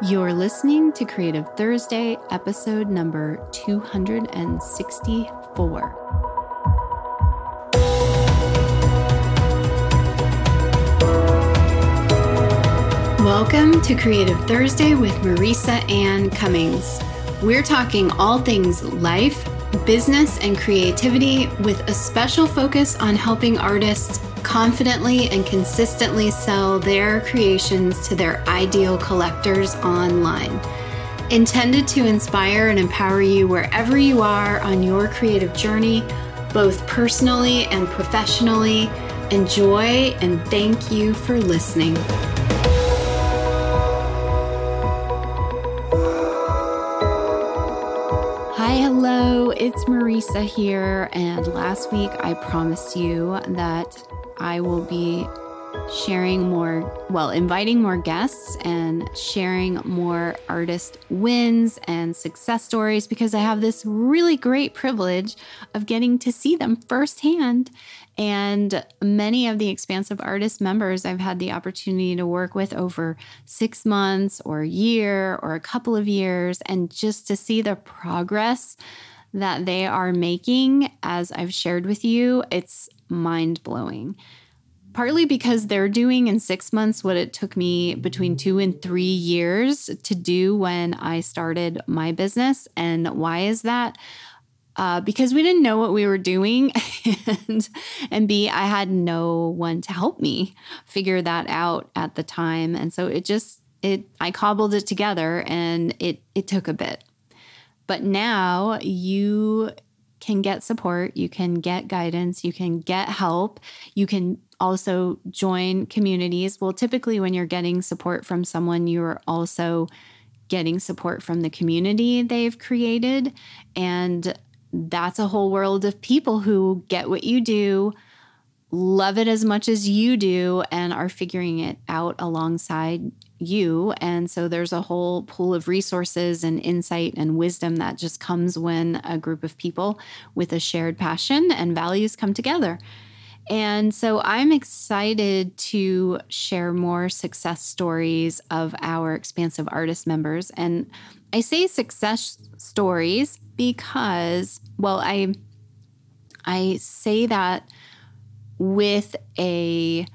You're listening to Creative Thursday, episode number 264. Welcome to Creative Thursday with Marisa Anne Cummings. We're talking all things life, business, and creativity with a special focus on helping artists confidently and consistently sell their creations to their ideal collectors online. Intended to inspire and empower you wherever you are on your creative journey, both personally and professionally. Enjoy and thank you for listening. Hi, hello, it's Marisa here. And last week I promised you that I will be sharing more, well, inviting more guests and sharing more artist wins and success stories because I have this really great privilege of getting to see them firsthand. And many of the Expansive Artist members I've had the opportunity to work with over six months or a year or a couple of years, and just to see the progress that they are making, as I've shared with you, it's mind blowing. Partly because they're doing in six months what it took me between two and three years to do when I started my business. And why is that? Uh, because we didn't know what we were doing, and and B, I had no one to help me figure that out at the time, and so it just it I cobbled it together, and it it took a bit. But now you can get support, you can get guidance, you can get help, you can also join communities. Well, typically, when you're getting support from someone, you're also getting support from the community they've created. And that's a whole world of people who get what you do, love it as much as you do, and are figuring it out alongside you. And so there's a whole pool of resources and insight and wisdom that just comes when a group of people with a shared passion and values come together. And so I'm excited to share more success stories of our expansive artist members. And I say success stories because, well, I I say that with a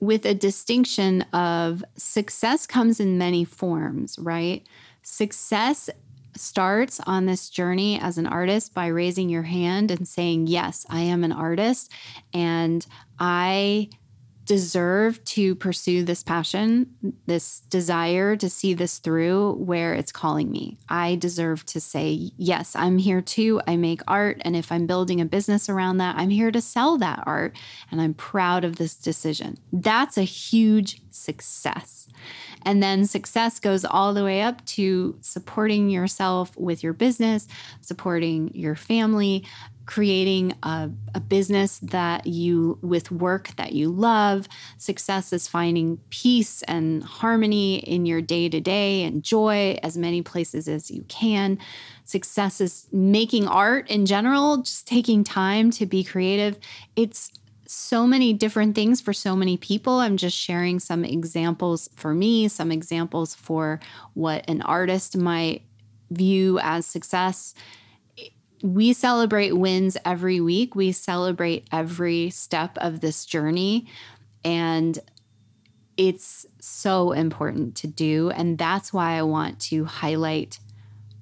with a distinction of success comes in many forms, right? Success starts on this journey as an artist by raising your hand and saying, Yes, I am an artist and I deserve to pursue this passion, this desire to see this through where it's calling me. I deserve to say, yes, I'm here too. I make art. And if I'm building a business around that, I'm here to sell that art. And I'm proud of this decision. That's a huge success. And then success goes all the way up to supporting yourself with your business, supporting your family, creating a, a, business that you with work that you love success is finding peace and harmony in your day to day and joy as many places as you can. Success is making art in general just taking time to be creative. It's so many different things for so many people. I'm just sharing some examples for me, some examples for what an artist might view as success we celebrate wins every week. We celebrate every step of this journey. And it's so important to do. And that's why I want to highlight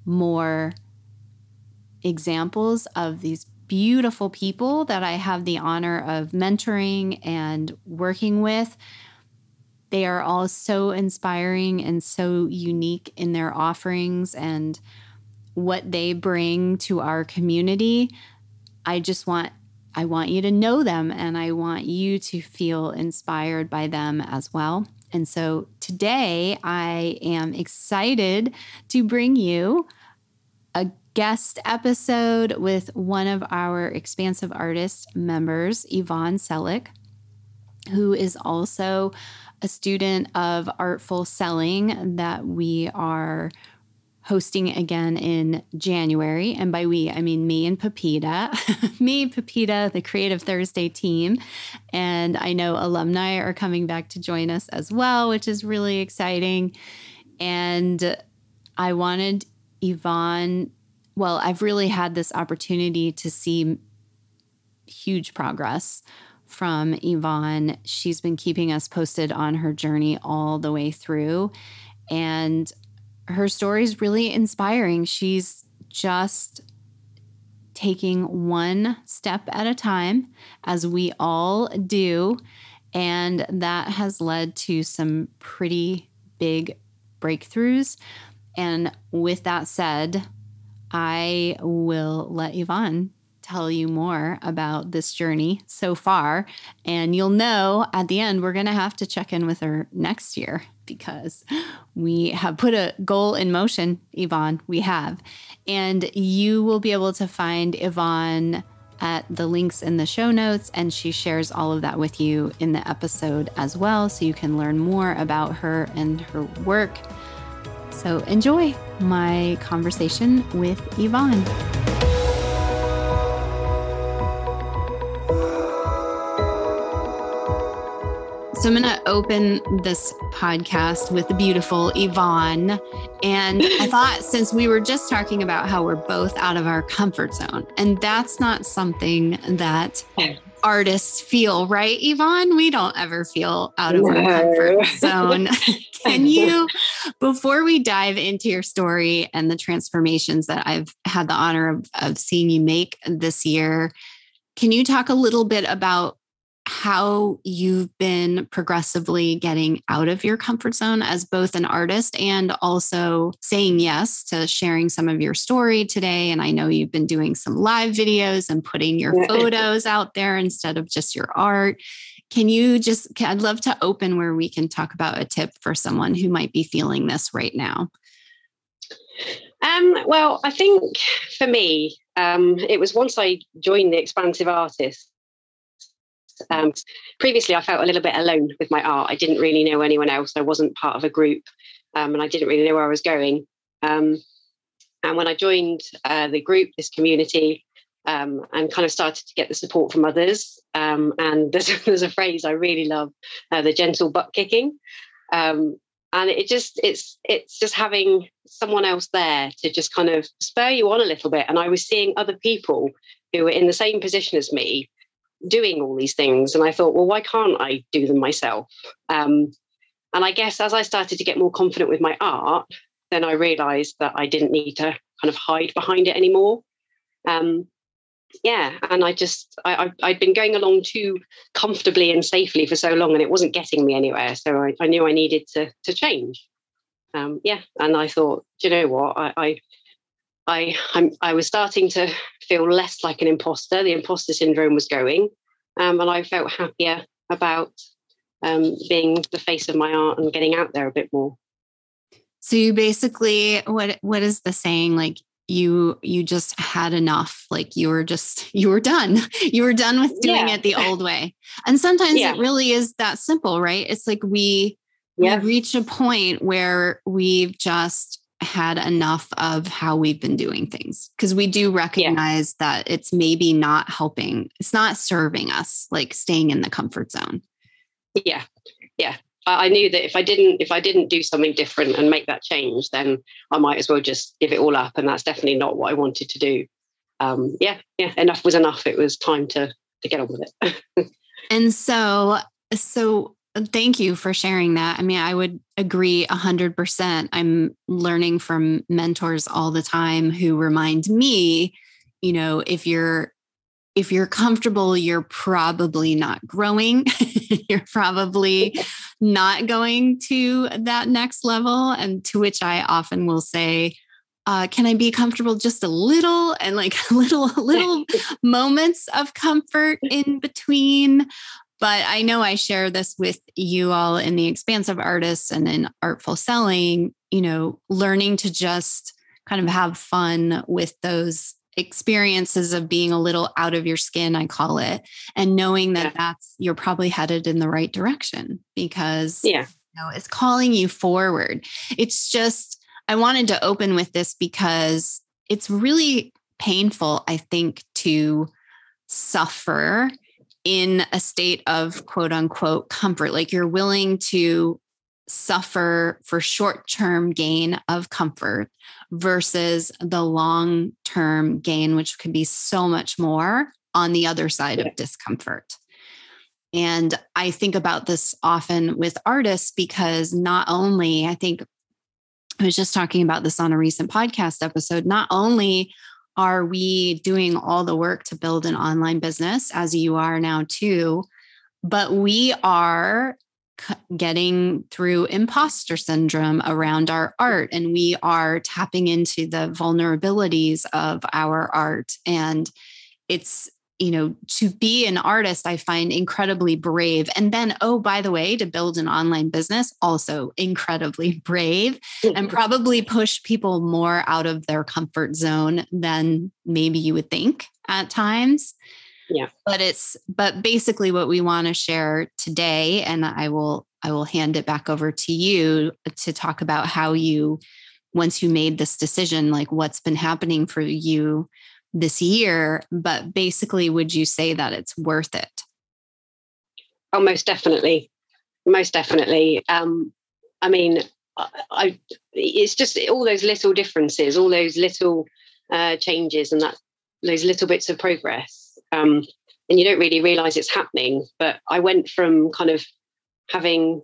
more examples of these beautiful people that I have the honor of mentoring and working with. They are all so inspiring and so unique in their offerings and what they bring to our community. I just want I want you to know them and I want you to feel inspired by them as well. And so today I am excited to bring you a guest episode with one of our expansive artist members, Yvonne Selick, who is also a student of artful selling that we are hosting again in January. And by we, I mean me and Pepita, me, Pepita, the Creative Thursday team. And I know alumni are coming back to join us as well, which is really exciting. And I wanted Yvonne, well, I've really had this opportunity to see huge progress from Yvonne. She's been keeping us posted on her journey all the way through. And her story is really inspiring. She's just taking one step at a time, as we all do. And that has led to some pretty big breakthroughs. And with that said, I will let Yvonne tell you more about this journey so far. And you'll know at the end, we're going to have to check in with her next year because we have put a goal in motion, Yvonne. We have. And you will be able to find Yvonne at the links in the show notes, and she shares all of that with you in the episode as well. So you can learn more about her and her work. So enjoy my conversation with Yvonne. So I'm going to open this podcast with the beautiful Yvonne. And I thought since we were just talking about how we're both out of our comfort zone, and that's not something that artists feel, right, Yvonne? We don't ever feel out of no. our comfort zone. Can you, before we dive into your story and the transformations that I've had the honor of, of seeing you make this year, can you talk a little bit about how you've been progressively getting out of your comfort zone as both an artist and also saying yes to sharing some of your story today. And I know you've been doing some live videos and putting your photos out there instead of just your art. Can you just, I'd love to open where we can talk about a tip for someone who might be feeling this right now. Um, well, I think for me, um, it was once I joined the Expansive Artists um, previously, I felt a little bit alone with my art. I didn't really know anyone else. I wasn't part of a group, um, and I didn't really know where I was going. Um, and when I joined uh, the group, this community, um, and kind of started to get the support from others, um, and there's, there's a phrase I really love: uh, the gentle butt kicking. Um, and it just it's it's just having someone else there to just kind of spur you on a little bit. And I was seeing other people who were in the same position as me doing all these things. And I thought, well, why can't I do them myself? Um, and I guess as I started to get more confident with my art, then I realized that I didn't need to kind of hide behind it anymore. Um, yeah, and I just I, I had been going along too comfortably and safely for so long, and it wasn't getting me anywhere. So I, I knew I needed to to change. Um, yeah, and I thought, you know what, I, I I I'm, i was starting to feel less like an imposter. The imposter syndrome was going, um, and I felt happier about um, being the face of my art and getting out there a bit more. So you basically what what is the saying like you you just had enough like you were just you were done you were done with doing yeah. it the old way and sometimes yeah. it really is that simple right it's like we yeah. we reach a point where we've just had enough of how we've been doing things because we do recognize yeah. that it's maybe not helping it's not serving us like staying in the comfort zone yeah yeah I knew that if I didn't if I didn't do something different and make that change, then I might as well just give it all up. And that's definitely not what I wanted to do. Um, yeah, yeah, enough was enough. It was time to to get on with it. and so, so Thank you for sharing that. I mean, I would agree 100%. I'm learning from mentors all the time who remind me, you know, if you're if you're comfortable, you're probably not growing. you're probably not going to that next level. And to which I often will say, uh, can I be comfortable just a little and like little little moments of comfort in between? But I know I share this with you all in the expansive artists and in artful selling, you know, learning to just kind of have fun with those experiences of being a little out of your skin, I call it, and knowing that yeah. that's you're probably headed in the right direction because yeah. you know, it's calling you forward. It's just I wanted to open with this because it's really painful, I think, to suffer in a state of quote unquote comfort. Like you're willing to suffer for short term gain of comfort versus the long term gain, which could be so much more on the other side of discomfort. And I think about this often with artists because not only, I think I was just talking about this on a recent podcast episode, not only are we doing all the work to build an online business as you are now too, but we are getting through imposter syndrome around our art and we are tapping into the vulnerabilities of our art. And it's you know to be an artist i find incredibly brave. And then oh by the way to build an online business also incredibly brave and mm-hmm. probably push people more out of their comfort zone than maybe you would think at times. Yeah. But it's but basically what we want to share today and i will i will hand it back over to you to talk about how you once you made this decision like what's been happening for you this year but basically would you say that it's worth it oh most definitely most definitely um i mean I, I it's just all those little differences all those little uh changes and that those little bits of progress um, and you don't really realize it's happening. But I went from kind of having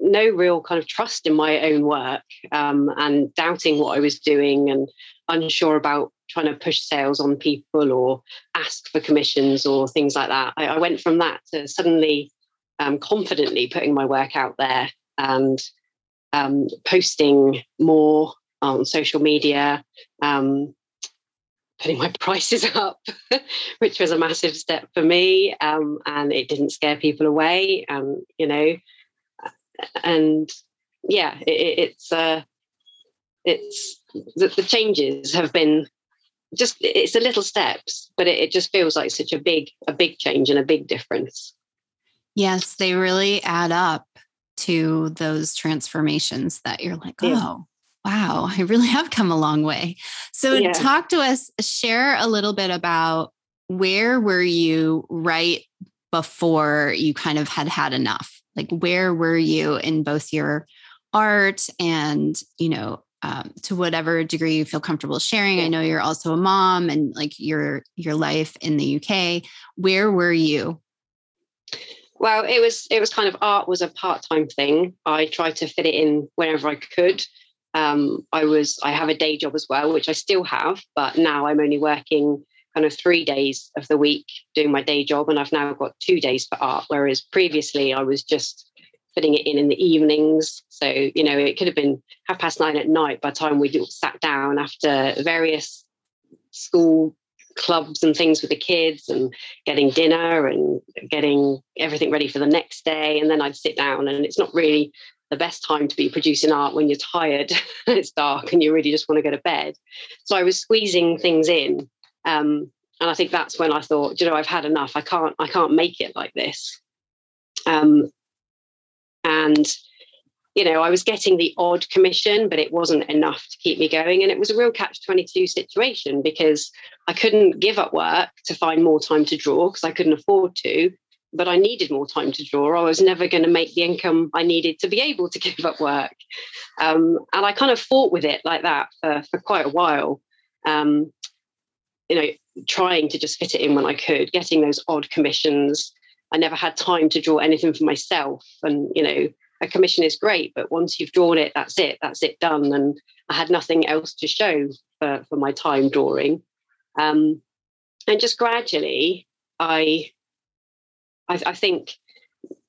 no real kind of trust in my own work um, and doubting what I was doing and unsure about trying to push sales on people or ask for commissions or things like that. I, I went from that to suddenly um, confidently putting my work out there and um, posting more on social media, um, putting my prices up, which was a massive step for me. Um, and it didn't scare people away. Um, you know, and yeah, it, it's uh, it's the, the, changes have been just it's the little steps, but it, it just feels like such a big a big change and a big difference. Yes, they really add up to those transformations that you're like, oh, yeah wow, I really have come a long way. So, yeah. talk to us, share a little bit about where were you right before you kind of had had enough? Like, where were you in both your art and, you know, um, to whatever degree you feel comfortable sharing. I know you're also a mom and like your your life in the UK. Where were you? Well, it was it was kind of art was a part time thing. I tried to fit it in whenever I could. Um, I was I have a day job as well, which I still have, but now I'm only working kind of three days of the week doing my day job, and I've now got two days for art. Whereas previously I was just putting it in in the evenings. So you know it could have been half past nine at night by the time we sat down after various school clubs and things with the kids and getting dinner and getting everything ready for the next day and then I'd sit down and it's not really the best time to be producing art when you're tired and it's dark and you really just want to go to bed. So I was squeezing things in. Um, and I think that's when I thought, you know, I've had enough. I can't, I can't make it like this. Um, and you know, I was getting the odd commission, but it wasn't enough to keep me going. And it was a real catch 22 situation because I couldn't give up work to find more time to draw because I couldn't afford to but I needed more time to draw. I was never going to make the income I needed to be able to give up work. Um, and I kind of fought with it like that for, for quite a while. Um, you know, trying to just fit it in when I could, getting those odd commissions. I never had time to draw anything for myself. And, you know, a commission is great, but once you've drawn it, that's it, that's it done. And I had nothing else to show for, for my time drawing. Um, and just gradually, I I, I think,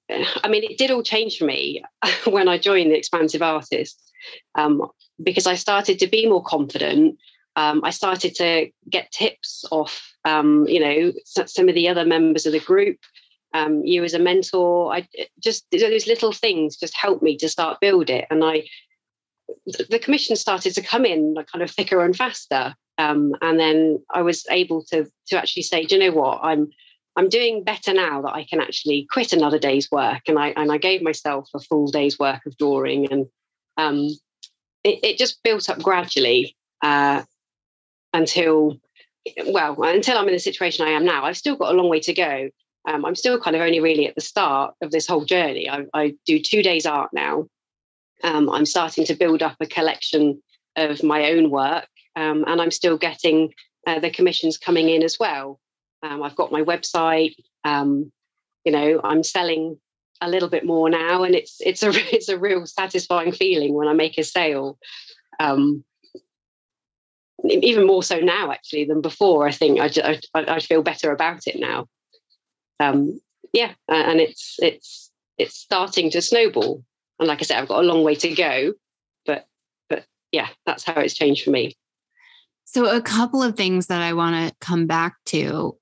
I mean, it did all change for me when I joined the Expansive Artists um, because I started to be more confident. Um, I started to get tips off, um, you know, some of the other members of the group. Um, you as a mentor, I just those little things just helped me to start build it, and I the commission started to come in like kind of thicker and faster. Um, and then I was able to to actually say, do you know what, I'm I'm doing better now that I can actually quit another day's work. And I and I gave myself a full day's work of drawing and um, it, it just built up gradually uh, until well until I'm in the situation I am now. I've still got a long way to go. Um, I'm still kind of only really at the start of this whole journey. I, I do two days art now. Um, I'm starting to build up a collection of my own work, um, and I'm still getting uh, the commissions coming in as well. Um, I've got my website. Um, you know, I'm selling a little bit more now, and it's it's a it's a real satisfying feeling when I make a sale. Um, even more so now, actually, than before. I think I I, I feel better about it now. Um, yeah, and it's it's it's starting to snowball. And like I said, I've got a long way to go, but but yeah, that's how it's changed for me. So a couple of things that I want to come back to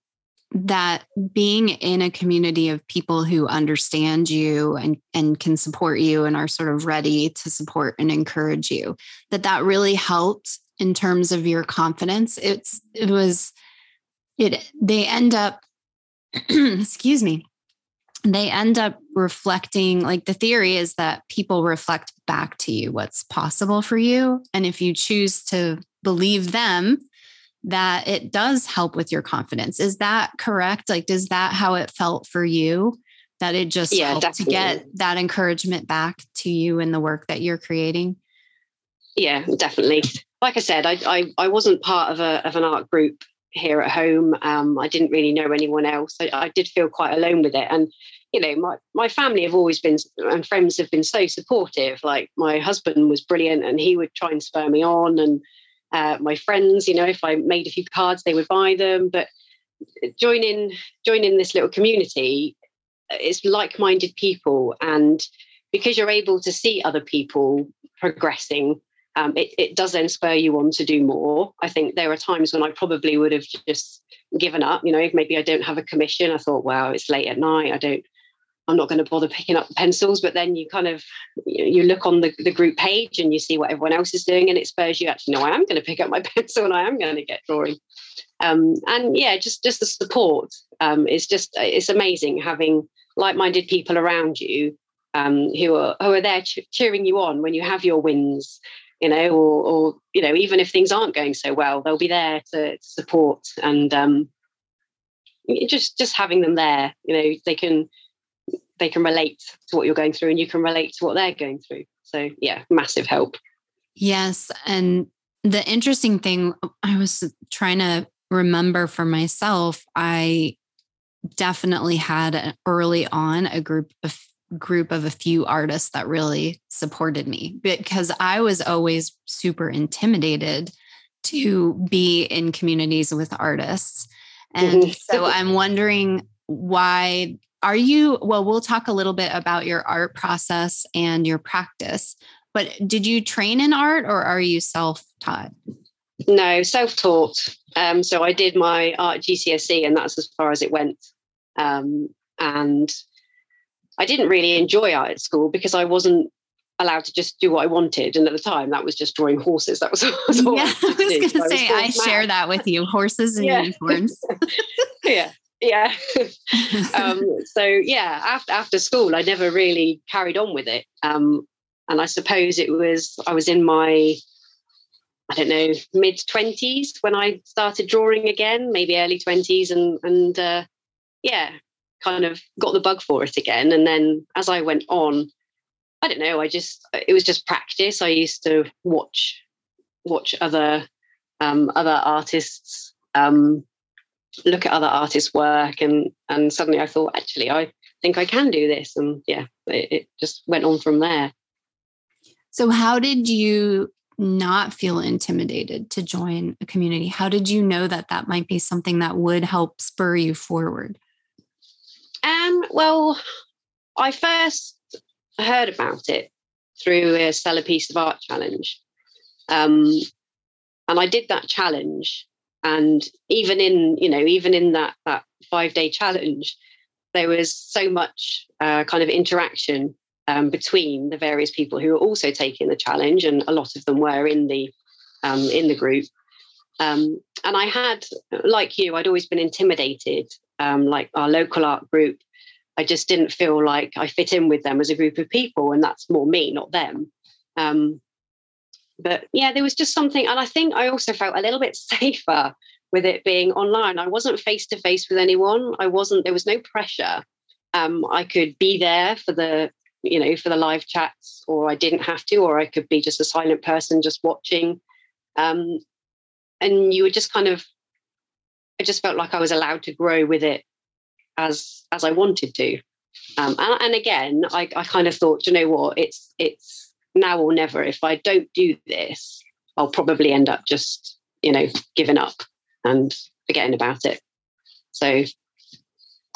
that being in a community of people who understand you and, and can support you and are sort of ready to support and encourage you that that really helped in terms of your confidence it's it was it they end up excuse me they end up reflecting like the theory is that people reflect back to you what's possible for you and if you choose to believe them that it does help with your confidence. Is that correct? Like, is that how it felt for you? That it just yeah, helped definitely. to get that encouragement back to you in the work that you're creating? Yeah, definitely. Like I said, I I, I wasn't part of a of an art group here at home. Um, I didn't really know anyone else. I, I did feel quite alone with it, and you know, my my family have always been and friends have been so supportive. Like my husband was brilliant, and he would try and spur me on, and uh, my friends, you know, if I made a few cards, they would buy them. But joining joining this little community, it's like-minded people, and because you're able to see other people progressing, um, it, it does then spur you on to do more. I think there are times when I probably would have just given up. You know, maybe I don't have a commission, I thought, wow, it's late at night. I don't I'm not going to bother picking up the pencils. But then you kind of you look on the, the group page and you see what everyone else is doing, and it spurs you actually, no, I am going to pick up my pencil and I am going to get drawing. Um, and yeah, just just the support um, is just it's amazing having like-minded people around you um, who are who are there ch- cheering you on when you have your wins. You know, or, or you know, even if things aren't going so well, they'll be there to, support and um, just just having them there. You know, they can they can relate to what you're going through and you can relate to what they're going through. So, yeah, massive help. Yes. And the interesting thing, I was trying to remember for myself, I definitely had early on a group of group of a few artists that really supported me because I was always super intimidated to be in communities with artists. And mm-hmm. so I'm wondering why are you, well, we'll talk a little bit about your art process and your practice, but did you train in art or are you self taught? No, self taught. Um, so I did my art GCSE and that's as far as it went. Um, and I didn't really enjoy art at school because I wasn't allowed to just do what I wanted. And at the time, that was just drawing horses. That was, was all yeah, I was going to say, I, I share that with you horses and yeah. unicorns. yeah yeah um, so yeah after after school i never really carried on with it um, and i suppose it was i was in my i don't know mid 20s when i started drawing again maybe early 20s and and uh, yeah kind of got the bug for it again and then as i went on i don't know i just it was just practice i used to watch watch other um, other artists um, look at other artists' work, and and suddenly I thought, actually, I think I can do this, and yeah, it, it just went on from there. So, how did you not feel intimidated to join a community? How did you know that that might be something that would help spur you forward? Um, well, I first heard about it through a Sell a Piece of Art challenge. Um, and I did that challenge and even in you know even in that that five day challenge there was so much uh, kind of interaction um, between the various people who were also taking the challenge and a lot of them were in the um, in the group um, and i had like you i'd always been intimidated um, like our local art group i just didn't feel like i fit in with them as a group of people and that's more me not them um, but yeah, there was just something, and I think I also felt a little bit safer with it being online. I wasn't face to face with anyone. I wasn't. There was no pressure. Um, I could be there for the you know for the live chats, or I didn't have to, or I could be just a silent person just watching. Um, and you were just kind of. I just felt like I was allowed to grow with it as as I wanted to. Um, and, and, again, I, I kind of thought, you know what, it's it's now or never. If I don't do this, I'll probably end up just, you know, giving up and forgetting about it. So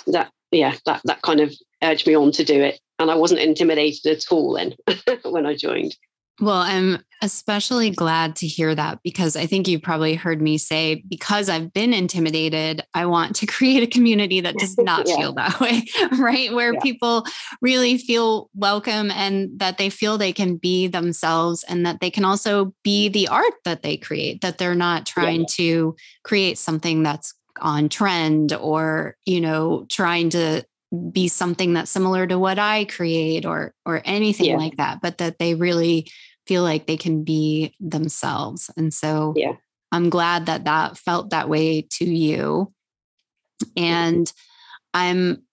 that yeah, that that kind of urged me on to do it. And I wasn't intimidated at all then when I joined. Well, I'm especially glad to hear that because I think you've probably heard me say, because I've been intimidated, I want to create a community that does not yeah. feel that way, right? Where yeah. people really feel welcome and that they feel they can be themselves and that they can also be the art that they create, that they're not trying yeah. to create something that's on trend or, you know, trying to be something that's similar to what I create or or anything yeah. like that, but that they really feel like they can be themselves. And so yeah. I'm glad that that felt that way to you. And I'm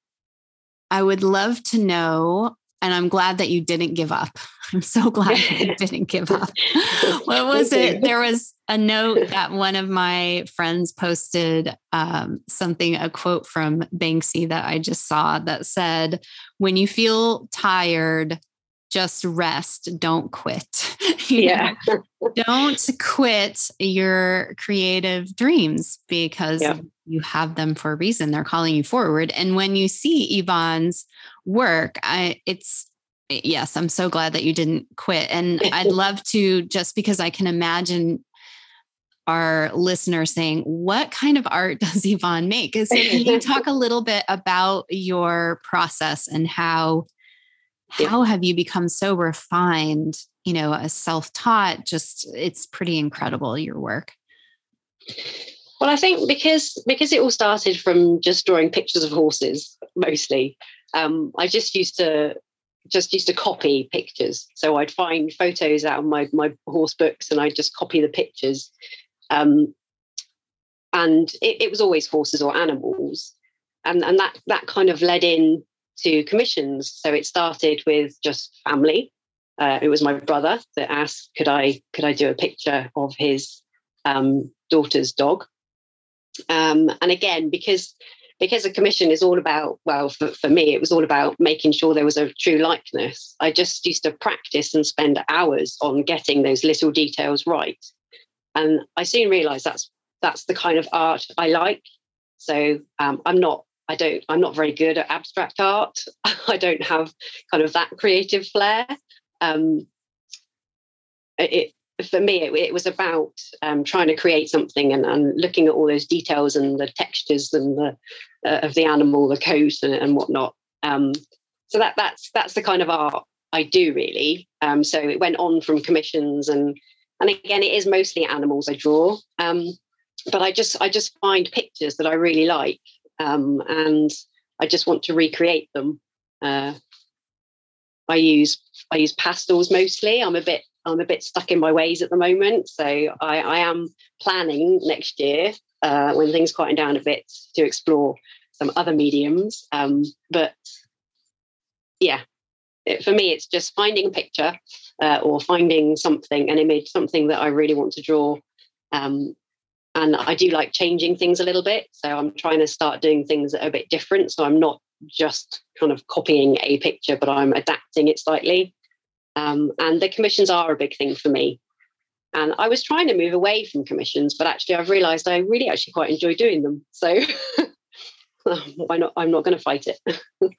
I would love to know and I'm glad that you didn't give up. I'm so glad that you didn't give up. what was it? There was a note that one of my friends posted um, something, a quote from Banksy that I just saw that said, When you feel tired, just rest, don't quit. yeah. don't quit your creative dreams because yeah. you have them for a reason. They're calling you forward. And when you see Yvonne's work, I it's yes, I'm so glad that you didn't quit. And I'd love to just because I can imagine our listeners saying, What kind of art does Yvonne make? So can you talk a little bit about your process and how how have you become so refined you know a self-taught just it's pretty incredible your work. Well i think because because it all started from just drawing pictures of horses mostly um, i just used to just used to copy pictures. So i'd find photos out of my my horse books and i'd just copy the pictures. Um, and it, it was always horses or animals. And and that that kind of led in to commissions. So it started with just family. Uh, it was my brother that asked, "Could I could I do a picture of his um, daughter's dog?" Um, and again, because because a commission is all about well, for, for me, it was all about making sure there was a true likeness. I just used to practice and spend hours on getting those little details right, and I soon realised that's that's the kind of art I like. So um, I'm not I don't, I'm not very good at abstract art. I don't have kind of that creative flair. Um, it, for me, it, it was about um, trying to create something and, and, looking at all those details and the textures and the uh, of the animal, the coat and, and whatnot. Um, so that that's that's the kind of art I do really. Um, so it went on from commissions and and again, it is mostly animals I draw. Um, but I just I just find pictures that I really like um, and I just want to recreate them. Uh, I use I use pastels mostly. I'm a bit I'm a bit stuck in my ways at the moment, so I, I am planning next year uh, when things quieten down a bit to explore some other mediums. Um, but yeah, it, for me, it's just finding a picture uh, or finding something, an image, something that I really want to draw, um, and I do like changing things a little bit. So I'm trying to start doing things that are a bit different. So I'm not just kind of copying a picture, but I'm adapting it slightly. Um, and the commissions are a big thing for me. And I was trying to move away from commissions, but actually I've realized I really actually quite enjoy doing them. So why not? I'm not going to fight it.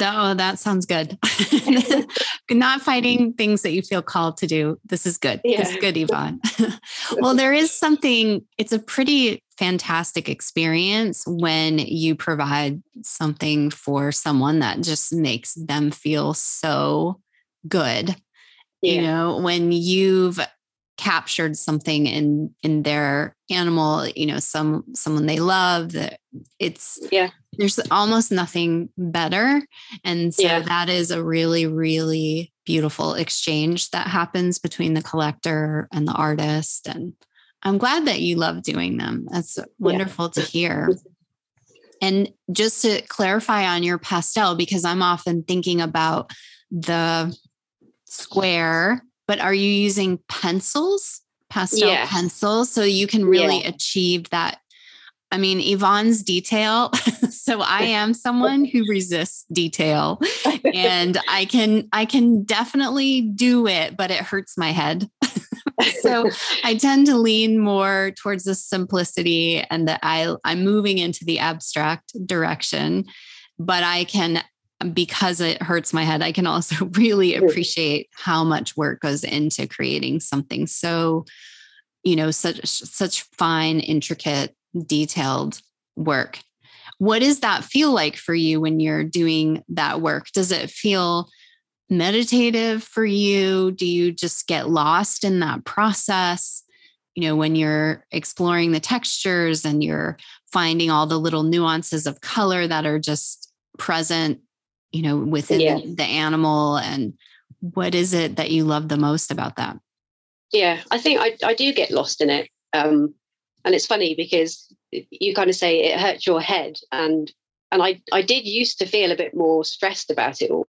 Oh, that sounds good. Not fighting things that you feel called to do. This is good. Yeah. This is good, Yvonne. well, there is something, it's a pretty fantastic experience when you provide something for someone that just makes them feel so good. Yeah. You know, when you've captured something in in their animal you know some someone they love that it's yeah there's almost nothing better. And so yeah. that is a really, really beautiful exchange that happens between the collector and the artist. And I'm glad that you love doing them. That's wonderful yeah. to hear. And just to clarify on your pastel, because I'm often thinking about the square, but are you using pencils, pastel yes. pencils, so you can really yeah. achieve that? I mean, Yvonne's detail. so I am someone who resists detail and I can I can definitely do it, but it hurts my head. so I tend to lean more towards the simplicity and that I I'm moving into the abstract direction, but I can because it hurts my head, I can also really appreciate how much work goes into creating something so, you know, such such fine, intricate, detailed work. What does that feel like for you when you're doing that work? Does it feel meditative for you? Do you just get lost in that process? You know, when you're exploring the textures and you're finding all the little nuances of color that are just present, you know, within yeah. the, animal. And what is it that you love the most about that? Yeah, I think I, I do get lost in it. Um, and it's funny because you kind of say it hurts your head. And and I, I did used to feel a bit more stressed about it all,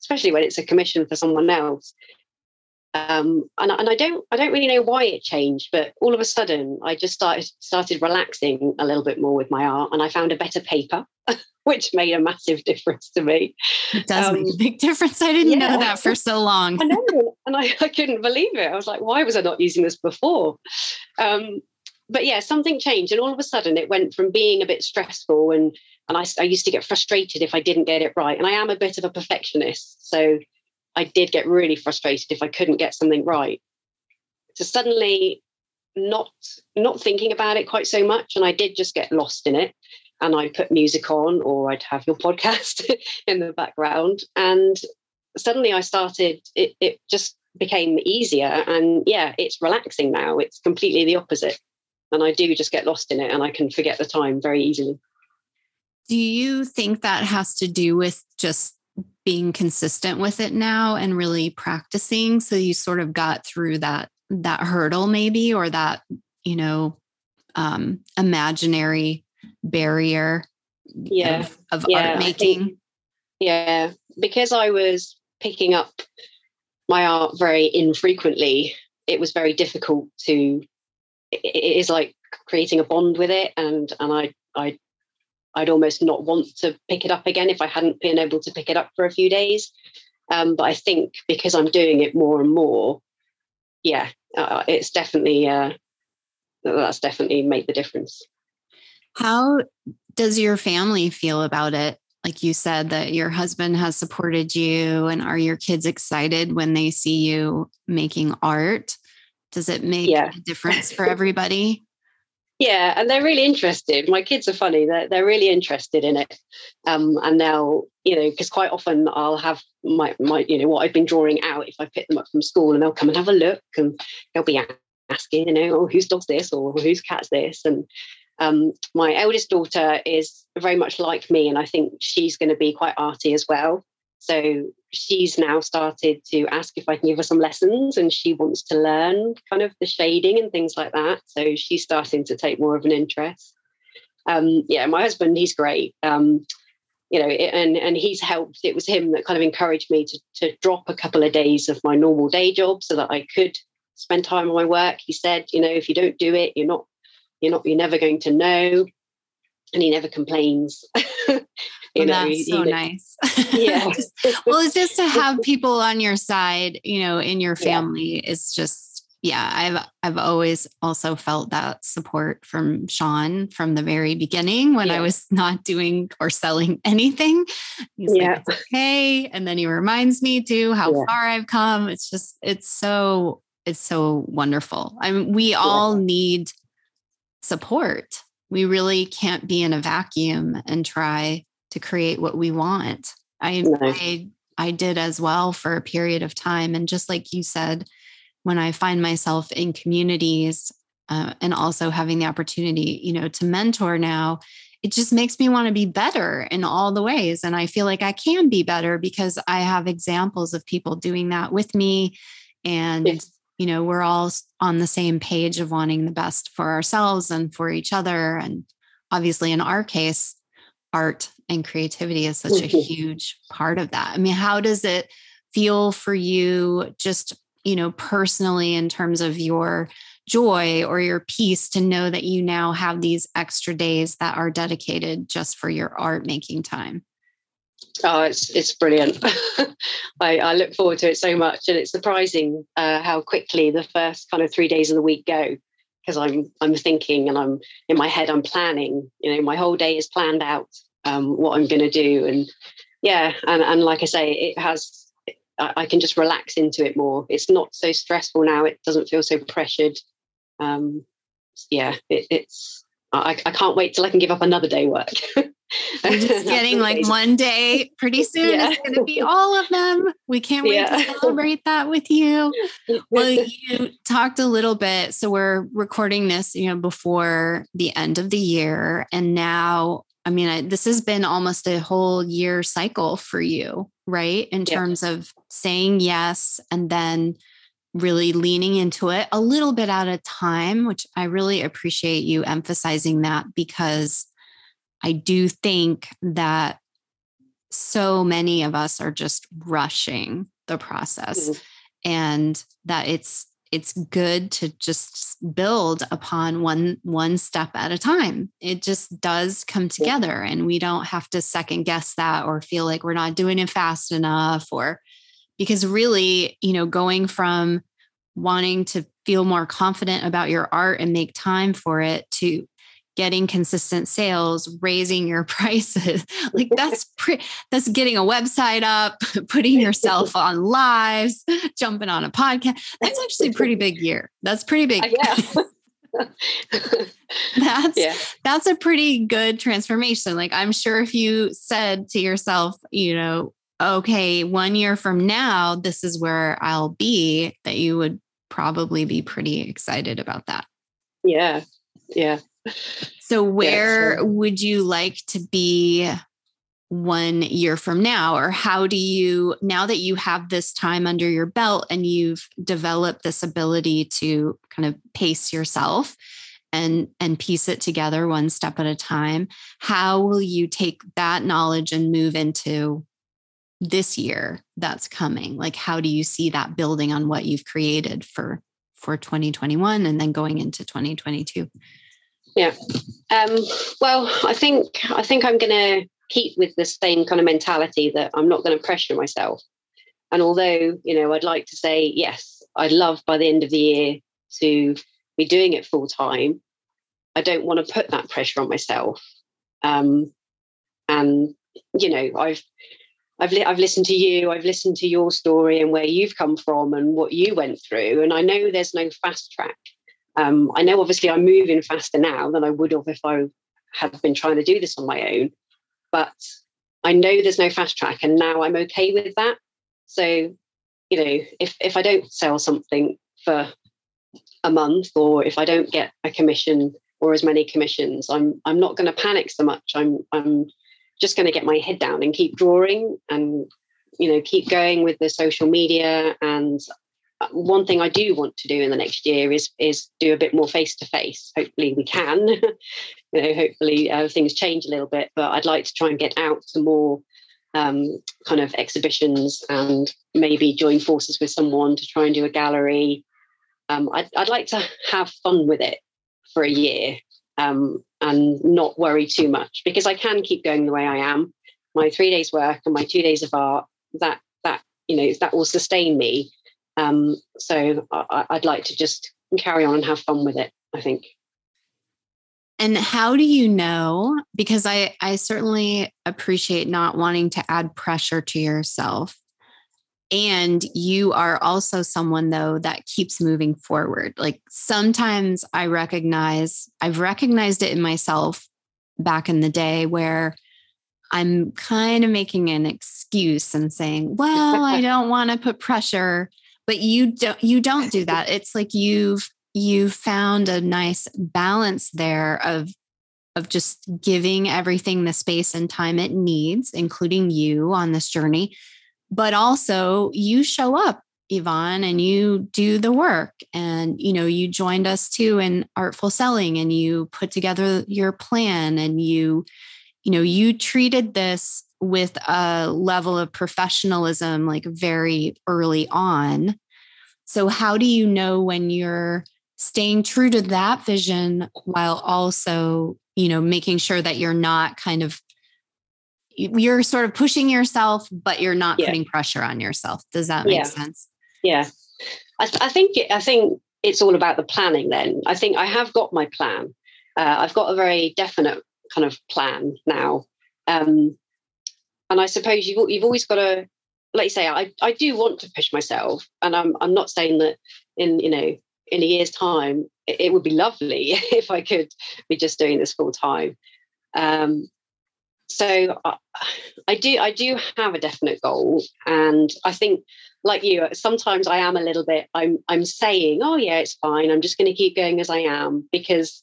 especially when it's a commission for someone else. Um, and, and I don't I don't really know why it changed, but all of a sudden I just started started relaxing a little bit more with my art, and I found a better paper, which made a massive difference to me. It does um, make a big difference. I didn't yeah. know that for so long. I know, and I, I couldn't believe it. I was like, why was I not using this before? Um, but yeah, something changed, and all of a sudden it went from being a bit stressful and and I, I used to get frustrated if I didn't get it right. And I am a bit of a perfectionist, so I did get really frustrated if I couldn't get something right. So suddenly, not not thinking about it quite so much, and I did just get lost in it. And I put music on, or I'd have your podcast in the background, and suddenly I started. It, it just became easier, and yeah, it's relaxing now. It's completely the opposite and I do just get lost in it and I can forget the time very easily. Do you think that has to do with just being consistent with it now and really practicing? So you sort of got through that that hurdle maybe or that you know um imaginary barrier yeah. of, of yeah, art making think, yeah because i was picking up my art very infrequently it was very difficult to it is like creating a bond with it. And and i i i'd almost not want to pick it up again if i hadn't been able to pick it up for a few days. Um, but i think because i'm doing it more and more yeah uh, it's definitely uh, that's definitely made the difference. How does your family feel about it? Like you said that your husband has supported you and are your kids excited when they see you making art does it make yeah. a difference for everybody? yeah, and they're really interested. My kids are funny; they're they're really interested in it. Um, and now, you know, because quite often I'll have my my you know what I've been drawing out if I pick them up from school, and they'll come and have a look, and they'll be asking, you know, oh, whose dog's this or whose cat's this, and um, my eldest daughter is very much like me, and I think she's going to be quite arty as well. So she's now started to ask if I can give her some lessons and she wants to learn kind of the shading and things like that. So she's starting to take more of an interest. Um, yeah, my husband, he's great. Um, you know, and and he's helped. It was him that kind of encouraged me to to drop a couple of days of my normal day job so that I could spend time on my work. He said, you know, if you don't do it, you're not, you're not, you're never going to know. And he never complains. you well, know, that's so nice. Yeah. well, it's just to have people on your side, you know, in your family. Yeah. It's just yeah, I've I've always also felt that support from Sean from the very beginning when yeah. I was not doing or selling anything. He's yeah. like, okay. And then he reminds me too how yeah. far I've come. It's just, it's so, it's so wonderful. I mean, we all need support. We really can't be in a vacuum and try to create what we want. I, nice. I I did as well for a period of time, and just like you said, when I find myself in communities uh, and also having the opportunity, you know, to mentor now, it just makes me want to be better in all the ways. And I feel like I can be better because I have examples of people doing that with me. And, yes. you know, we're all on the same page of wanting the best for ourselves and for each other. And obviously, in our case, art and creativity is such mm-hmm. a huge part of that. I mean, how does it feel for you just, you know, personally in terms of your joy or your peace to know that you now have these extra days that are dedicated just for your art making time? Oh, it's it's brilliant. I, I, look forward to it so much, and it's surprising uh, how quickly the first kind of three days of the week go. Because I'm I'm thinking and I'm in my head I'm planning. You know, my whole day is planned out. Um, what I'm going to do, and yeah, and and like I say, it has. I, I can just relax into it more. It's not so stressful now. It doesn't feel so pressured um, yeah, it, it's I, I can't wait till I can give up another day work. Just getting like one day pretty soon. Yeah. It's going to be all of them. We can't wait yeah. to celebrate that with you. Well, you talked a little bit. So we're recording this, you know, before the end of the year. And now, I mean, I, this has been almost a whole year cycle for you, right? In terms yeah. of saying yes and then really leaning into it a little bit at a time, which I really appreciate you emphasizing that because I do think that so many of us are just rushing the process mm-hmm. and that it's it's good to just build upon one one step at a time. It just does come together and we don't have to second guess that or feel like we're not doing it fast enough or because really, you know, going from wanting to feel more confident about your art and make time for it to getting consistent sales raising your prices like that's pre- that's getting a website up putting yourself on lives jumping on a podcast that's actually a pretty big year that's pretty big uh, yeah that's yeah. that's a pretty good transformation like i'm sure if you said to yourself you know okay, one year from now, this is where I'll be, that you would probably be pretty excited about that. Yeah. Yeah. So, where yeah, sure. would you like to be one year from now? Or how do you, now that you have this time under your belt and you've developed this ability to kind of pace yourself? and and piece it together one step at a time how will you take that knowledge and move into this year that's coming like how do you see that building on what you've created for for 2021 and then going into 2022 yeah. Um, well i think i think i'm going to keep with the same kind of mentality that i'm not going to pressure myself. And although you know i'd like to say yes i'd love by the end of the year to be doing it full time i don't want to put that pressure on myself. Um, and you know i've I've li- I've listened to you, I've listened to your story and where you've come from and what you went through, and I know there's no fast track. Um, I know obviously I'm moving faster now than I would have if I had been trying to do this on my own, but I know there's no fast track, and now I'm okay with that. So, you know, if if I don't sell something for a month, or if I don't get a commission or as many commissions, I'm I'm not going to panic so much. I'm I'm just going to get my head down and keep drawing and you know keep going with the social media and one thing I do want to do in the next year is is do a bit more face to face. Hopefully, we can. you know, hopefully uh, things change a little bit. But I'd like to try and get out to more um, kind of exhibitions and maybe join forces with someone to try and do a gallery. Um, I'd, I'd like to have fun with it for a year um, and not worry too much because I can keep going the way I am. My three days work and my two days of art that that you know that will sustain me. Um, so I, I'd like to just carry on and have fun with it. I think. And how do you know? Because I, I certainly appreciate not wanting to add pressure to yourself. And you are also someone, though, that keeps moving forward. Like sometimes I recognize, I've recognized it in myself back in the day where I'm kind of making an excuse and saying, well, I don't want to put pressure, but you don't you don't do that. It's like you've you found a nice balance there of of just giving everything the space and time it needs, including you on this journey. But also, you show up, Yvonne, and you do the work. And, you know, you joined us too in artful selling and you put together your plan and you, you know, you treated this with a level of professionalism like very early on. So, how do you know when you're staying true to that vision while also you know making sure that you're not kind of you're sort of pushing yourself but you're not yeah. putting pressure on yourself does that make yeah. sense yeah I, th- I, think i think it's all about the planning then i think i have got my plan uh, i've got a very definite kind of plan now um, and i suppose you've, you've always got to like you say I, I do want to push myself and I'm, I'm not saying that in you know in a year's time, it, would be lovely if I could be just doing this full time. Um, so I, I, do I do have a definite goal, and I think like you, sometimes I am a little bit. I'm I'm saying, oh yeah, it's fine. I'm just going to keep going as I am because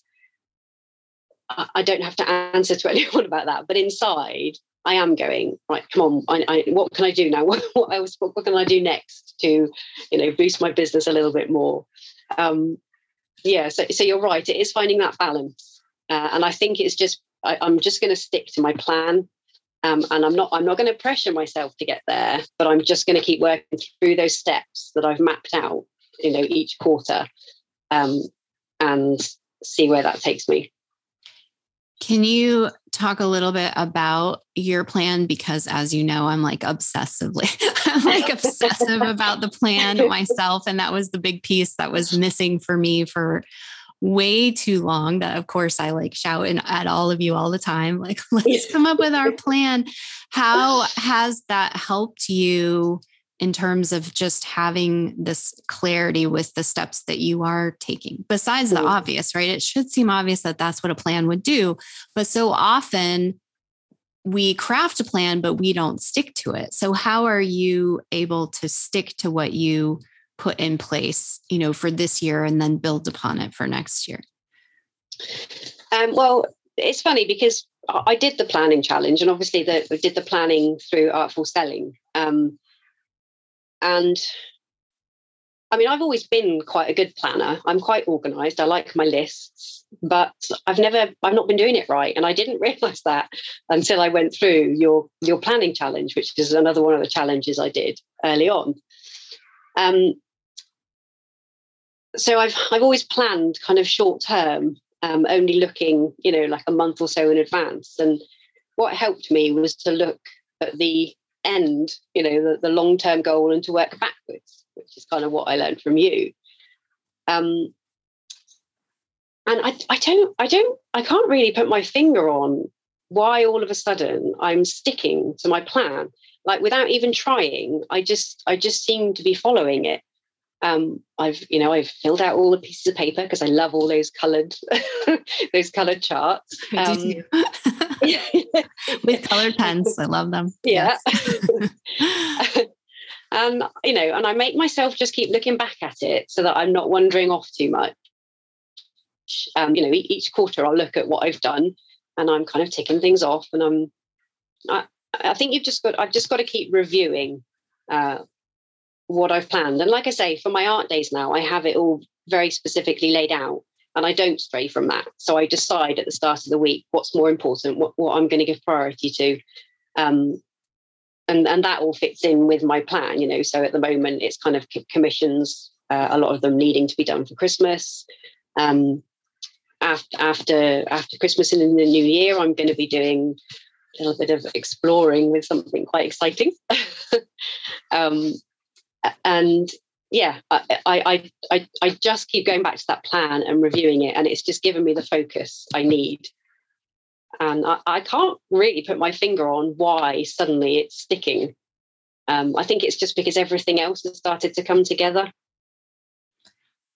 I don't have to answer to anyone about that. But inside, I am going right. Come on, I, I, what can I do now? What, else? What, what, can I do next to, you know, boost my business a little bit more? um, yeah, so, so you're right. It is finding that balance, uh, and I think it's just I, am just going to stick to my plan, um, and I'm not I'm not going to pressure myself to get there, but I'm just going to keep working through those steps that I've mapped out, you know, each quarter, um, and see where that takes me. Can you talk a little bit about your plan? Because as you know, I'm like obsessively, I'm like obsessive about the plan myself. And that was the big piece that was missing for me for way too long. That of course I like shout at all of you all the time, like, let's come up with our plan. How has that helped you? In terms of just having this clarity with the steps that you are taking besides the obvious right? It should seem obvious that that's what a plan would do but so often we craft a plan but we don't stick to it. So how are you able to stick to what you put in place you know for this year and then build upon it for next year? Um, well it's funny because I did the planning challenge, and obviously the, we did the planning through Artful Selling. Um, and I mean, I've always been quite a good planner. I'm quite organized. I like my lists, but I've never, I've not been doing it right. And I didn't realize that until I went through your, your planning challenge, which is another one of the challenges I did early on. Um, so I've, I've always planned kind of short term, um, only looking, you know, like a month or so in advance. And what helped me was to look at the end, you know, the, the long term goal and to work backwards, which is kind of what I learned from you. Um, and I, I don't, I don't, I can't really put my finger on why all of a sudden I'm sticking to my plan. Like without even trying, I just, I just seem to be following it. Um, I've, you know, I've filled out all the pieces of paper because I love all those coloured, those coloured charts. Um, with colored pens. I love them. Yeah. um, you know, and I make myself just keep looking back at it so that I'm not wandering off too much. Um, you know, each quarter I'll look at what I've done and I'm kind of ticking things off and I'm I, I think you've just got I've just got to keep reviewing uh, what I've planned. And like I say, for my art days now, I have it all very specifically laid out and I don't stray from that. So I decide at the start of the week what's more important, what, what I'm going to give priority to. Um, and, and that all fits in with my plan, you know. So at the moment, it's kind of commissions, uh, a lot of them needing to be done for Christmas. Um, after, after, after Christmas and in the new year, I'm going to be doing a little bit of exploring with something quite exciting. um, and yeah, I, I, I, I just keep going back to that plan and reviewing it, and it's just given me the focus I need. And I, I can't really put my finger on why suddenly it's sticking. Um, I think it's just because everything else has started to come together.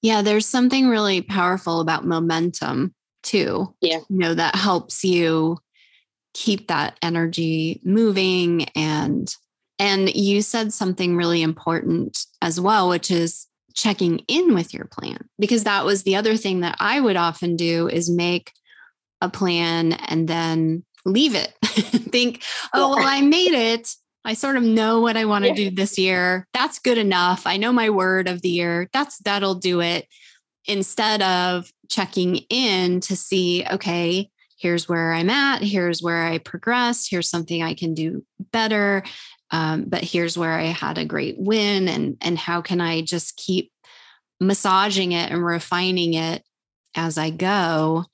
Yeah, there's something really powerful about momentum too. Yeah. You know, that helps you keep that energy moving and and you said something really important as well, which is checking in with your plan, because that was the other thing that I would often do is make a plan and then leave it. Think, oh, well, I made it. I sort of know what I want to yeah. do this year. That's good enough. I know my word of the year. That's that'll do it. Instead of checking in to see, okay, here's where I'm at, here's where I progressed, here's something I can do better. Um, but here's where I had a great win, and and how can I just keep massaging it and refining it as I go.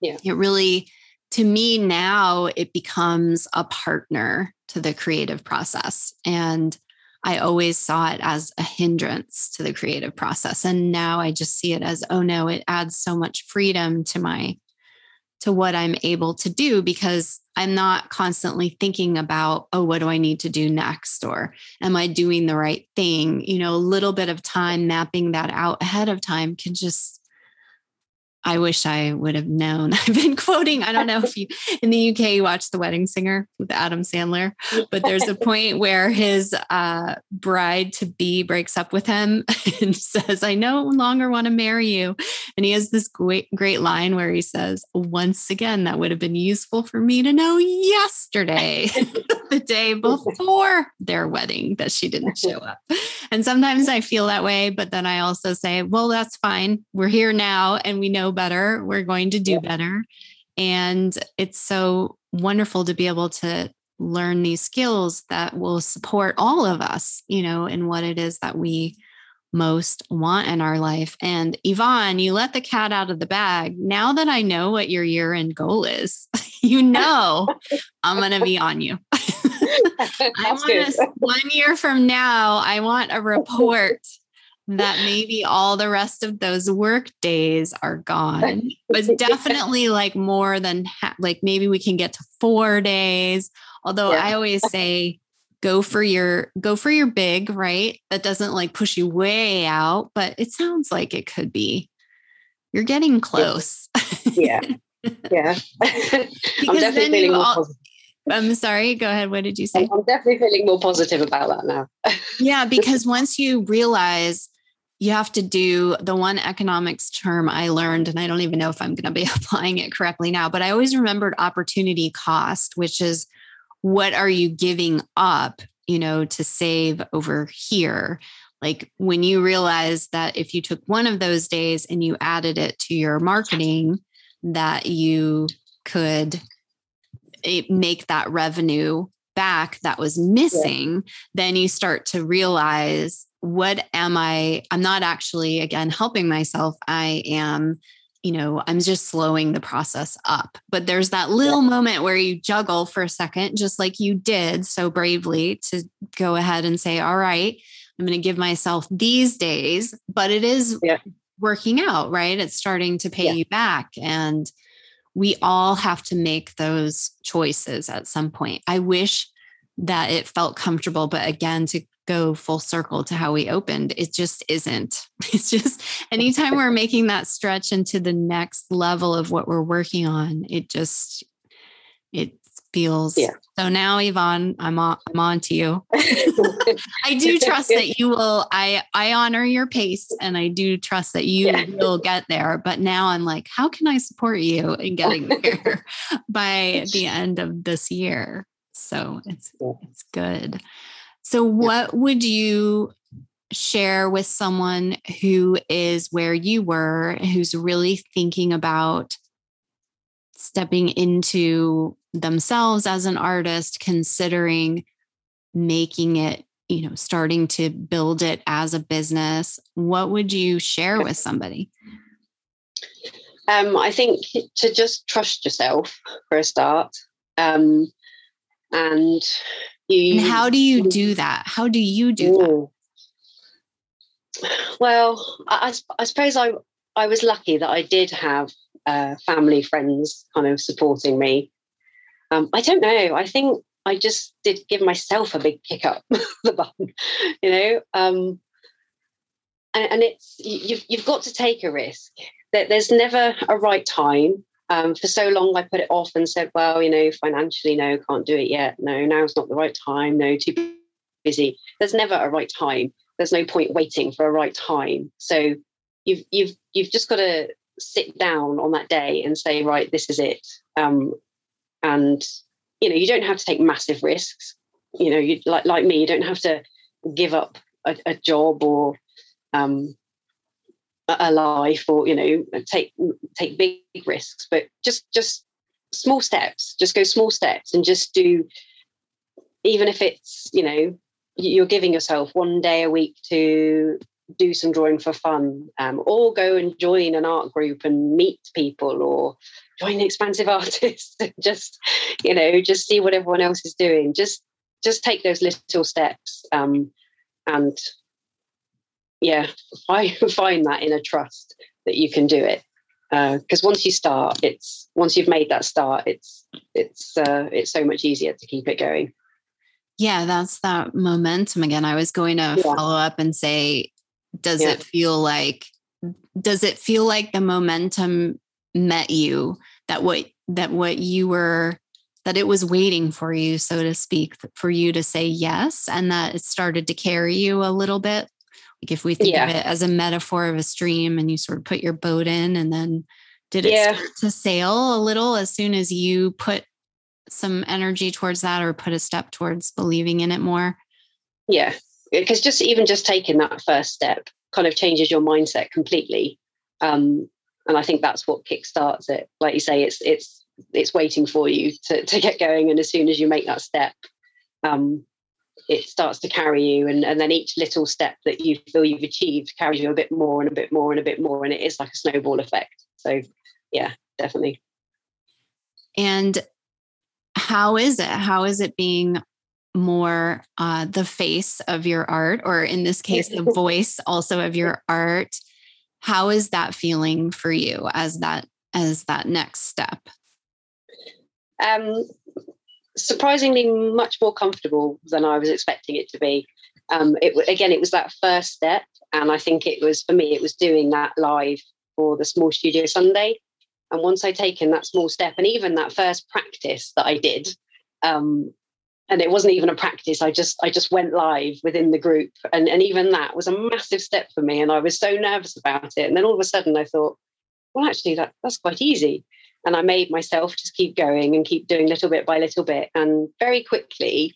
Yeah. It really, to me now, it becomes a partner to the creative process. And I always saw it as a hindrance to the creative process. And now I just see it as, oh no, it adds so much freedom to my to what I'm able to do because I'm not constantly thinking about, oh, what do I need to do next? Or am I doing the right thing? You know, a little bit of time mapping that out ahead of time can just I wish I would have known. I've been quoting, I don't know if you in the UK you watch The Wedding Singer with Adam Sandler, but there's a point where his uh, bride to be breaks up with him and says, I no longer want to marry you. And he has this great, great line where he says, Once again, that would have been useful for me to know yesterday, the day before their wedding, that she didn't show up. And sometimes I feel that way, but then I also say, Well, that's fine. We're here now and we know better. We're going to do better. And it's so wonderful to be able to learn these skills that will support all of us, you know, in what it is that we most want in our life. And Yvonne, you let the cat out of the bag. Now that I know what your year end goal is, you know I'm going to be on you. I want us one year from now, I want a report that maybe all the rest of those work days are gone but definitely like more than ha- like maybe we can get to four days although yeah. i always say go for your go for your big right that doesn't like push you way out but it sounds like it could be you're getting close yeah yeah i'm definitely feeling more all, I'm sorry. Go ahead. What did you say? I'm definitely feeling more positive about that now. yeah, because once you realize you have to do the one economics term I learned, and I don't even know if I'm going to be applying it correctly now, but I always remembered opportunity cost, which is what are you giving up, you know, to save over here? Like when you realize that if you took one of those days and you added it to your marketing, that you could eh, make that revenue back that was missing, yeah. then you start to realize what am I? I'm not actually, again, helping myself. I am, you know, I'm just slowing the process up. But there's that little yeah. moment where you juggle for a second, just like you did so bravely to go ahead and say, all right, I'm going to give myself these days, but it is yeah. working out, right? It's starting to pay yeah. you back. And we all have to make those choices at some point. I wish that it felt comfortable, but again, to go full circle to how we opened. It just isn't. It's just anytime we're making that stretch into the next level of what we're working on, it just it feels yeah. so now Yvonne, I'm on I'm on to you. I do trust that you will I I honor your pace and I do trust that you yeah. will get there. But now I'm like, how can I support you in getting there by the end of this year? So it's it's good. So, what would you share with someone who is where you were, who's really thinking about stepping into themselves as an artist, considering making it, you know, starting to build it as a business? What would you share with somebody? Um, I think to just trust yourself for a start. Um, and you, and how do you do that? How do you do that? Well, I, I suppose I I was lucky that I did have uh, family friends kind of supporting me. Um, I don't know. I think I just did give myself a big kick up the bum, you know. Um, and, and, it's you've you've got to take a risk. That there's never a right time. Um, for so long, I put it off and said, well, you know, financially, no, can't do it yet. No, now's not the right time. No, too busy. There's never a right time. There's no point waiting for a right time. So you've you've you've just got to sit down on that day and say, right, this is it. Um, and you know, you don't have to take massive risks. You know, you like like me, you don't have to give up a, a job or um, a life or you know take take big risks but just just small steps just go small steps and just do even if it's you know you're giving yourself one day a week to do some drawing for fun um, or go and join an art group and meet people or join expansive artists just you know just see what everyone else is doing. Just just take those little steps um, and yeah I find that in a trust that you can do it. Because uh, once you start it's once you've made that start it's it's uh, it's so much easier to keep it going. Yeah that's that momentum again. I was going to yeah. follow up and say does yeah. it feel like does it feel like the momentum met you? That what that what you were that it was waiting for you so to speak for you to say yes and that it started to carry you a little bit like if we think yeah. of it as a metaphor of a stream and you sort of put your boat in and then did it yeah. start to sail a little as soon as you put some energy towards that or put a step towards believing in it more yeah because just even just taking that first step kind of changes your mindset completely um, and i think that's what kickstarts it like you say it's it's it's waiting for you to, to get going and as soon as you make that step um, it starts to carry you and, and then each little step that you feel you've achieved carries you a bit more and a bit more and a bit more and it is like a snowball effect. So yeah definitely. And how is it? How is it being more uh, the face of your art or in this case the voice also of your art? How is that feeling for you as that as that next step? Um surprisingly much more comfortable than I was expecting it to be. Um, it again, it was that first step, and I think it was for me. It was doing that live for the small studio Sunday, and once I'd taken that small step, and even that first practice that I did, um, and it wasn't even a practice. I just I just went live within the group, and and even that was a massive step for me, and I was so nervous about it. And then all of a sudden, I thought, well, actually, that that's quite easy and I made myself just keep going and keep doing little bit by little bit. And very quickly,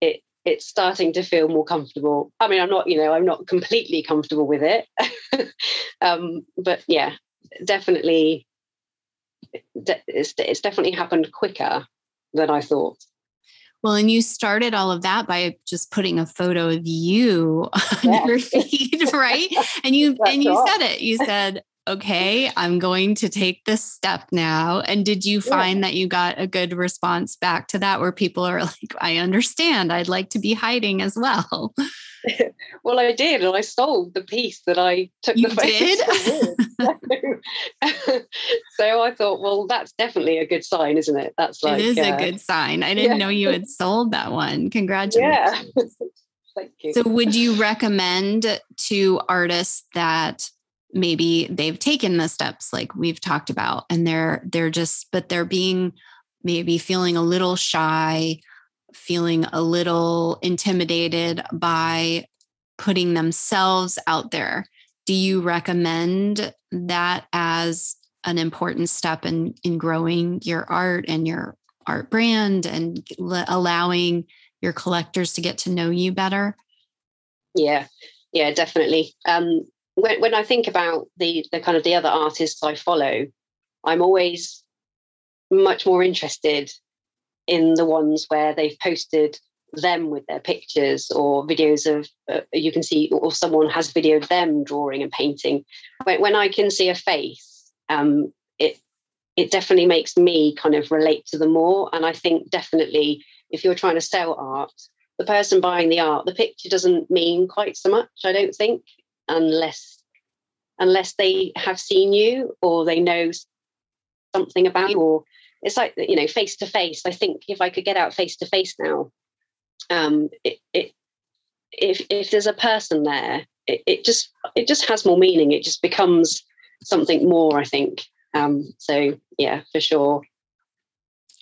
it it's starting to feel more comfortable. I mean, I'm not, you know, I'm not completely comfortable with it, um, but yeah, definitely, it's, it's definitely happened quicker than I thought. Well, and you started all of that by just putting a photo of you on yeah. your feed, right? And you and you said it. You said, okay, I'm going to take this step now. And did you find yeah. that you got a good response back to that where people are like, I understand, I'd like to be hiding as well? well, I did, and I sold the piece that I took you the did? so, so I thought, well, that's definitely a good sign, isn't it? That's like it is uh, a good sign. I didn't yeah. know you had sold that one. Congratulations. Yeah. Thank you. So, would you recommend to artists that maybe they've taken the steps like we've talked about and they're they're just but they're being maybe feeling a little shy feeling a little intimidated by putting themselves out there. Do you recommend that as an important step in in growing your art and your art brand and l- allowing your collectors to get to know you better? Yeah. Yeah definitely. Um when, when I think about the the kind of the other artists I follow, I'm always much more interested in the ones where they've posted them with their pictures or videos of uh, you can see or someone has videoed them drawing and painting. When, when i can see a face um, it it definitely makes me kind of relate to them more. And i think definitely if you're trying to sell art the person buying the art the picture doesn't mean quite so much i don't think unless unless they have seen you or they know something about you or it's like you know face to face i think if i could get out face to face now um it, it if if there's a person there it, it just it just has more meaning. It just becomes something more i think. Um so yeah for sure.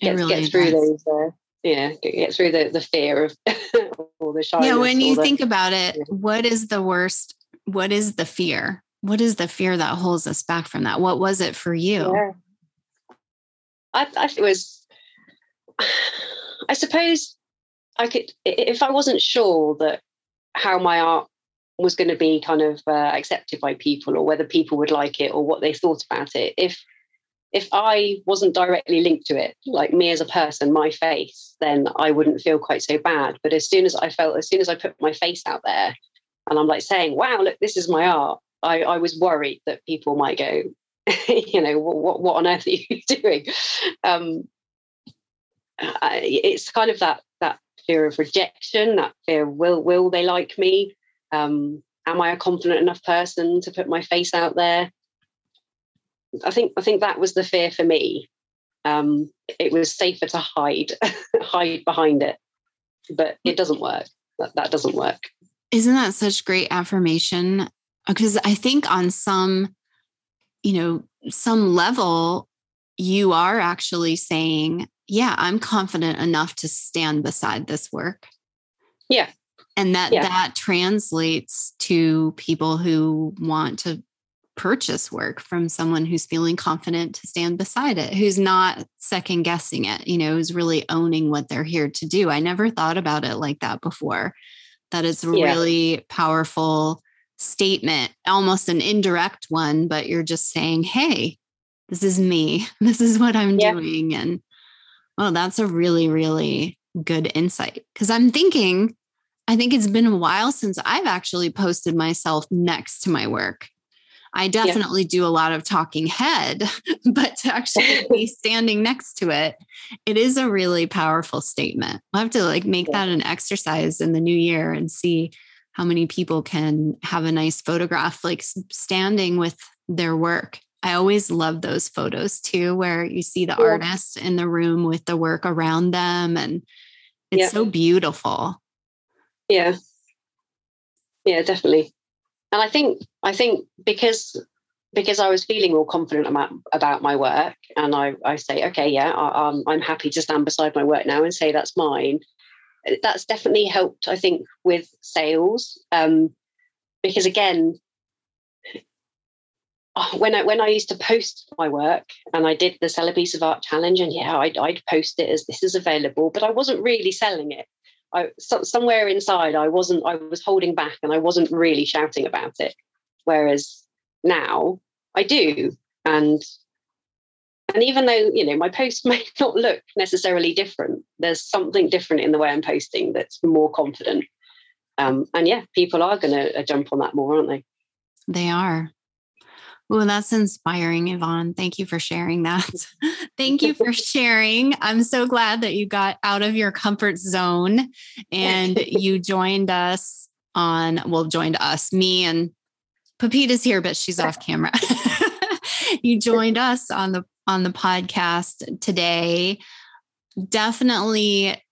Get, really get through those uh, yeah get through the the fear of or the shyness yeah when you the, think about it yeah. what is the worst what is the fear what is the fear that holds us back from that? What was it for you? Yeah. I, it was, I suppose I could, if I wasn't sure that how my art was going to be kind of uh, accepted by people or whether people would like it or what they thought about it, if if I wasn't directly linked to it, like me as a person, my face, then I wouldn't feel quite so bad. But as soon as I felt, as soon as I put my face out there and I'm like saying, wow, look, this is my art, I, I was worried that people might go, you know, what, what on earth are you doing? Um, I, it's kind of that that fear of rejection, that fear will will they like me? Um, am I a confident enough person to put my face out there? I think I think that was the fear for me. Um, it was safer to hide hide behind it, but it doesn't work. That, that doesn't work. Isn't that such great affirmation? Uh, because I think on some, you know, some level, you are actually saying, "Yeah, I'm confident enough to stand beside this work." Yeah, and that yeah. that translates to people who want to purchase work from someone who's feeling confident to stand beside it, who's not second guessing it, you know, who's really owning what they're here to do. I never thought about it like that before. That it's a yeah. really powerful statement, almost an indirect one, but you're just saying, hey, this is me. This is what I'm yeah. doing. And well, that's a really, really good insight. Because I'm thinking, I think it's been a while since I've actually posted myself next to my work. I definitely yeah. do a lot of talking head, but to actually be standing next to it, it is a really powerful statement. I'll have to like make yeah. that an exercise in the new year and see how many people can have a nice photograph like standing with their work. I always love those photos too, where you see the yeah. artist in the room with the work around them. And it's so beautiful. Yeah. Yeah, definitely and I think I think because because I was feeling more confident about about my work, and I I say, okay, yeah, I, am I'm happy to stand beside my work now and say that's mine. That's definitely helped, I think, with sales, um, because again, when I when I used to post my work and I did the sell a piece of art challenge, and yeah, I'd, I'd post it as this is available, but I wasn't really selling it. I so, somewhere inside I wasn't I was holding back and I wasn't really shouting about it. Whereas now I do. And and even though, you know, my post may not look necessarily different, there's something different in the way I'm posting that's more confident. Um, and yeah, people are going to uh, jump on that more, aren't they? They are. Well, that's inspiring, Yvonne. Thank you for sharing that. Thank you for sharing. I'm so glad that you got out of your comfort zone and you joined us on, well, joined us, me and Pepita's here, but she's off camera. you joined us on the on the podcast today. Definitely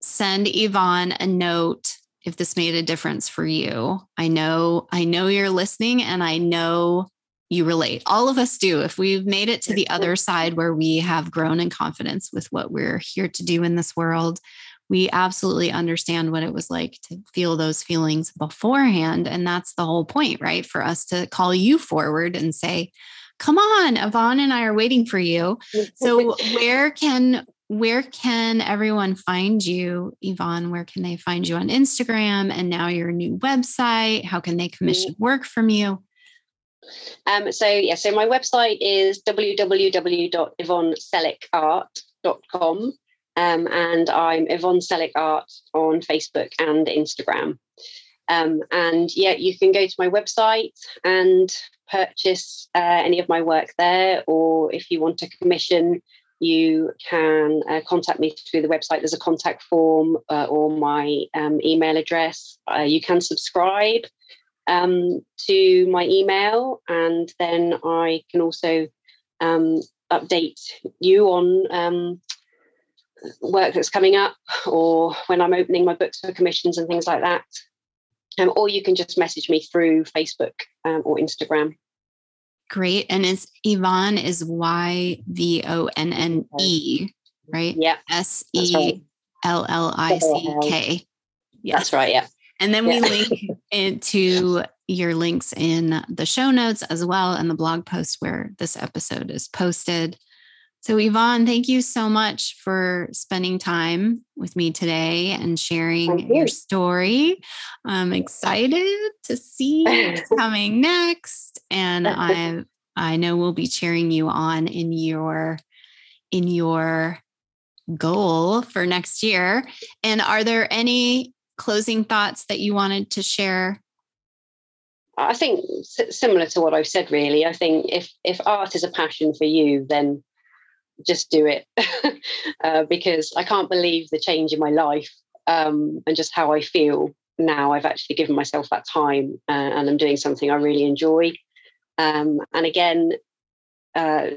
send Yvonne a note if this made a difference for you. I know I know you're listening and I know you relate. All of us do. If we've made it to the other side where we have grown in confidence with what we're here to do in this world, we absolutely understand what it was like to feel those feelings beforehand. And that's the whole point, right? For us to call you forward and say, come on, Yvonne and I are waiting for you. So where can where can everyone find you, Yvonne? Where can they find you on Instagram and now your new website? How can they mm-hmm. commission work from you? Um, so yeah, so my website is www.yvonnesellickart.com um, and I'm Yvonne Sellick Art on Facebook and Instagram. Um, and yeah, you can go to my website and purchase uh, any of my work there, or if you want to commission, you can uh, contact me through the website. There's a contact form uh, or my um, email address. Uh, you can subscribe um, to my email, and then I can also um, update you on um, work that's coming up or when I'm opening my books for commissions and things like that. Um, or you can just message me through Facebook um, or Instagram. Great. And it's Yvonne is Y V O N N E, right? Yeah. S E L L I C K. Yes. That's right. Yeah. And then we link it to your links in the show notes as well and the blog post where this episode is posted. So, Yvonne, thank you so much for spending time with me today and sharing you. your story. I'm excited to see what's coming next. And I I know we'll be cheering you on in your in your goal for next year. And are there any closing thoughts that you wanted to share? I think similar to what I've said really. I think if if art is a passion for you then just do it uh, because I can't believe the change in my life um, and just how I feel now. I've actually given myself that time uh, and I'm doing something I really enjoy. Um, and again, uh,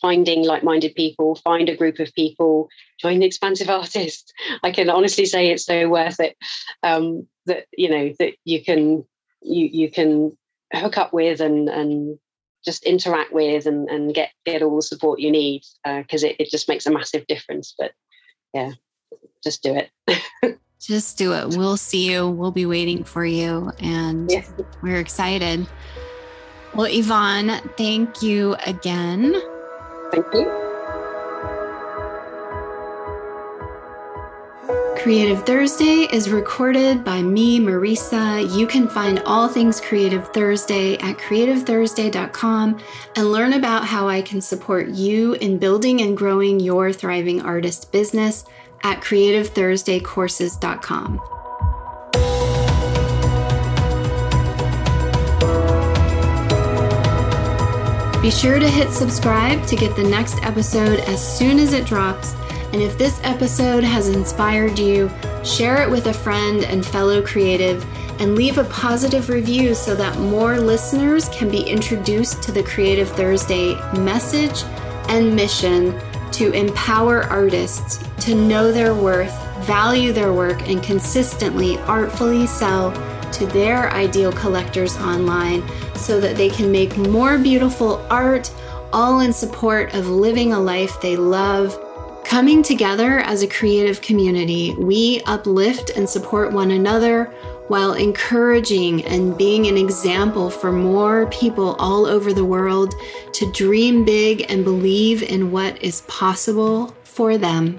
finding like-minded people, find a group of people, join the expansive artist. I can honestly say it's so worth it. Um, that you know that you can you you can hook up with and and just interact with and, and get get all the support you need because uh, it, it just makes a massive difference but yeah just do it just do it we'll see you we'll be waiting for you and yeah. we're excited well yvonne thank you again thank you Creative Thursday is recorded by me, Marisa. You can find all things Creative Thursday at creativethursday.com and learn about how I can support you in building and growing your thriving artist business at creativethursdaycourses.com. Be sure to hit subscribe to get the next episode as soon as it drops. And if this episode has inspired you, share it with a friend and fellow creative and leave a positive review so that more listeners can be introduced to the Creative Thursday message and mission to empower artists to know their worth, value their work, and consistently, artfully sell to their ideal collectors online so that they can make more beautiful art, all in support of living a life they love Coming together as a creative community, we uplift and support one another while encouraging and being an example for more people all over the world to dream big and believe in what is possible for them.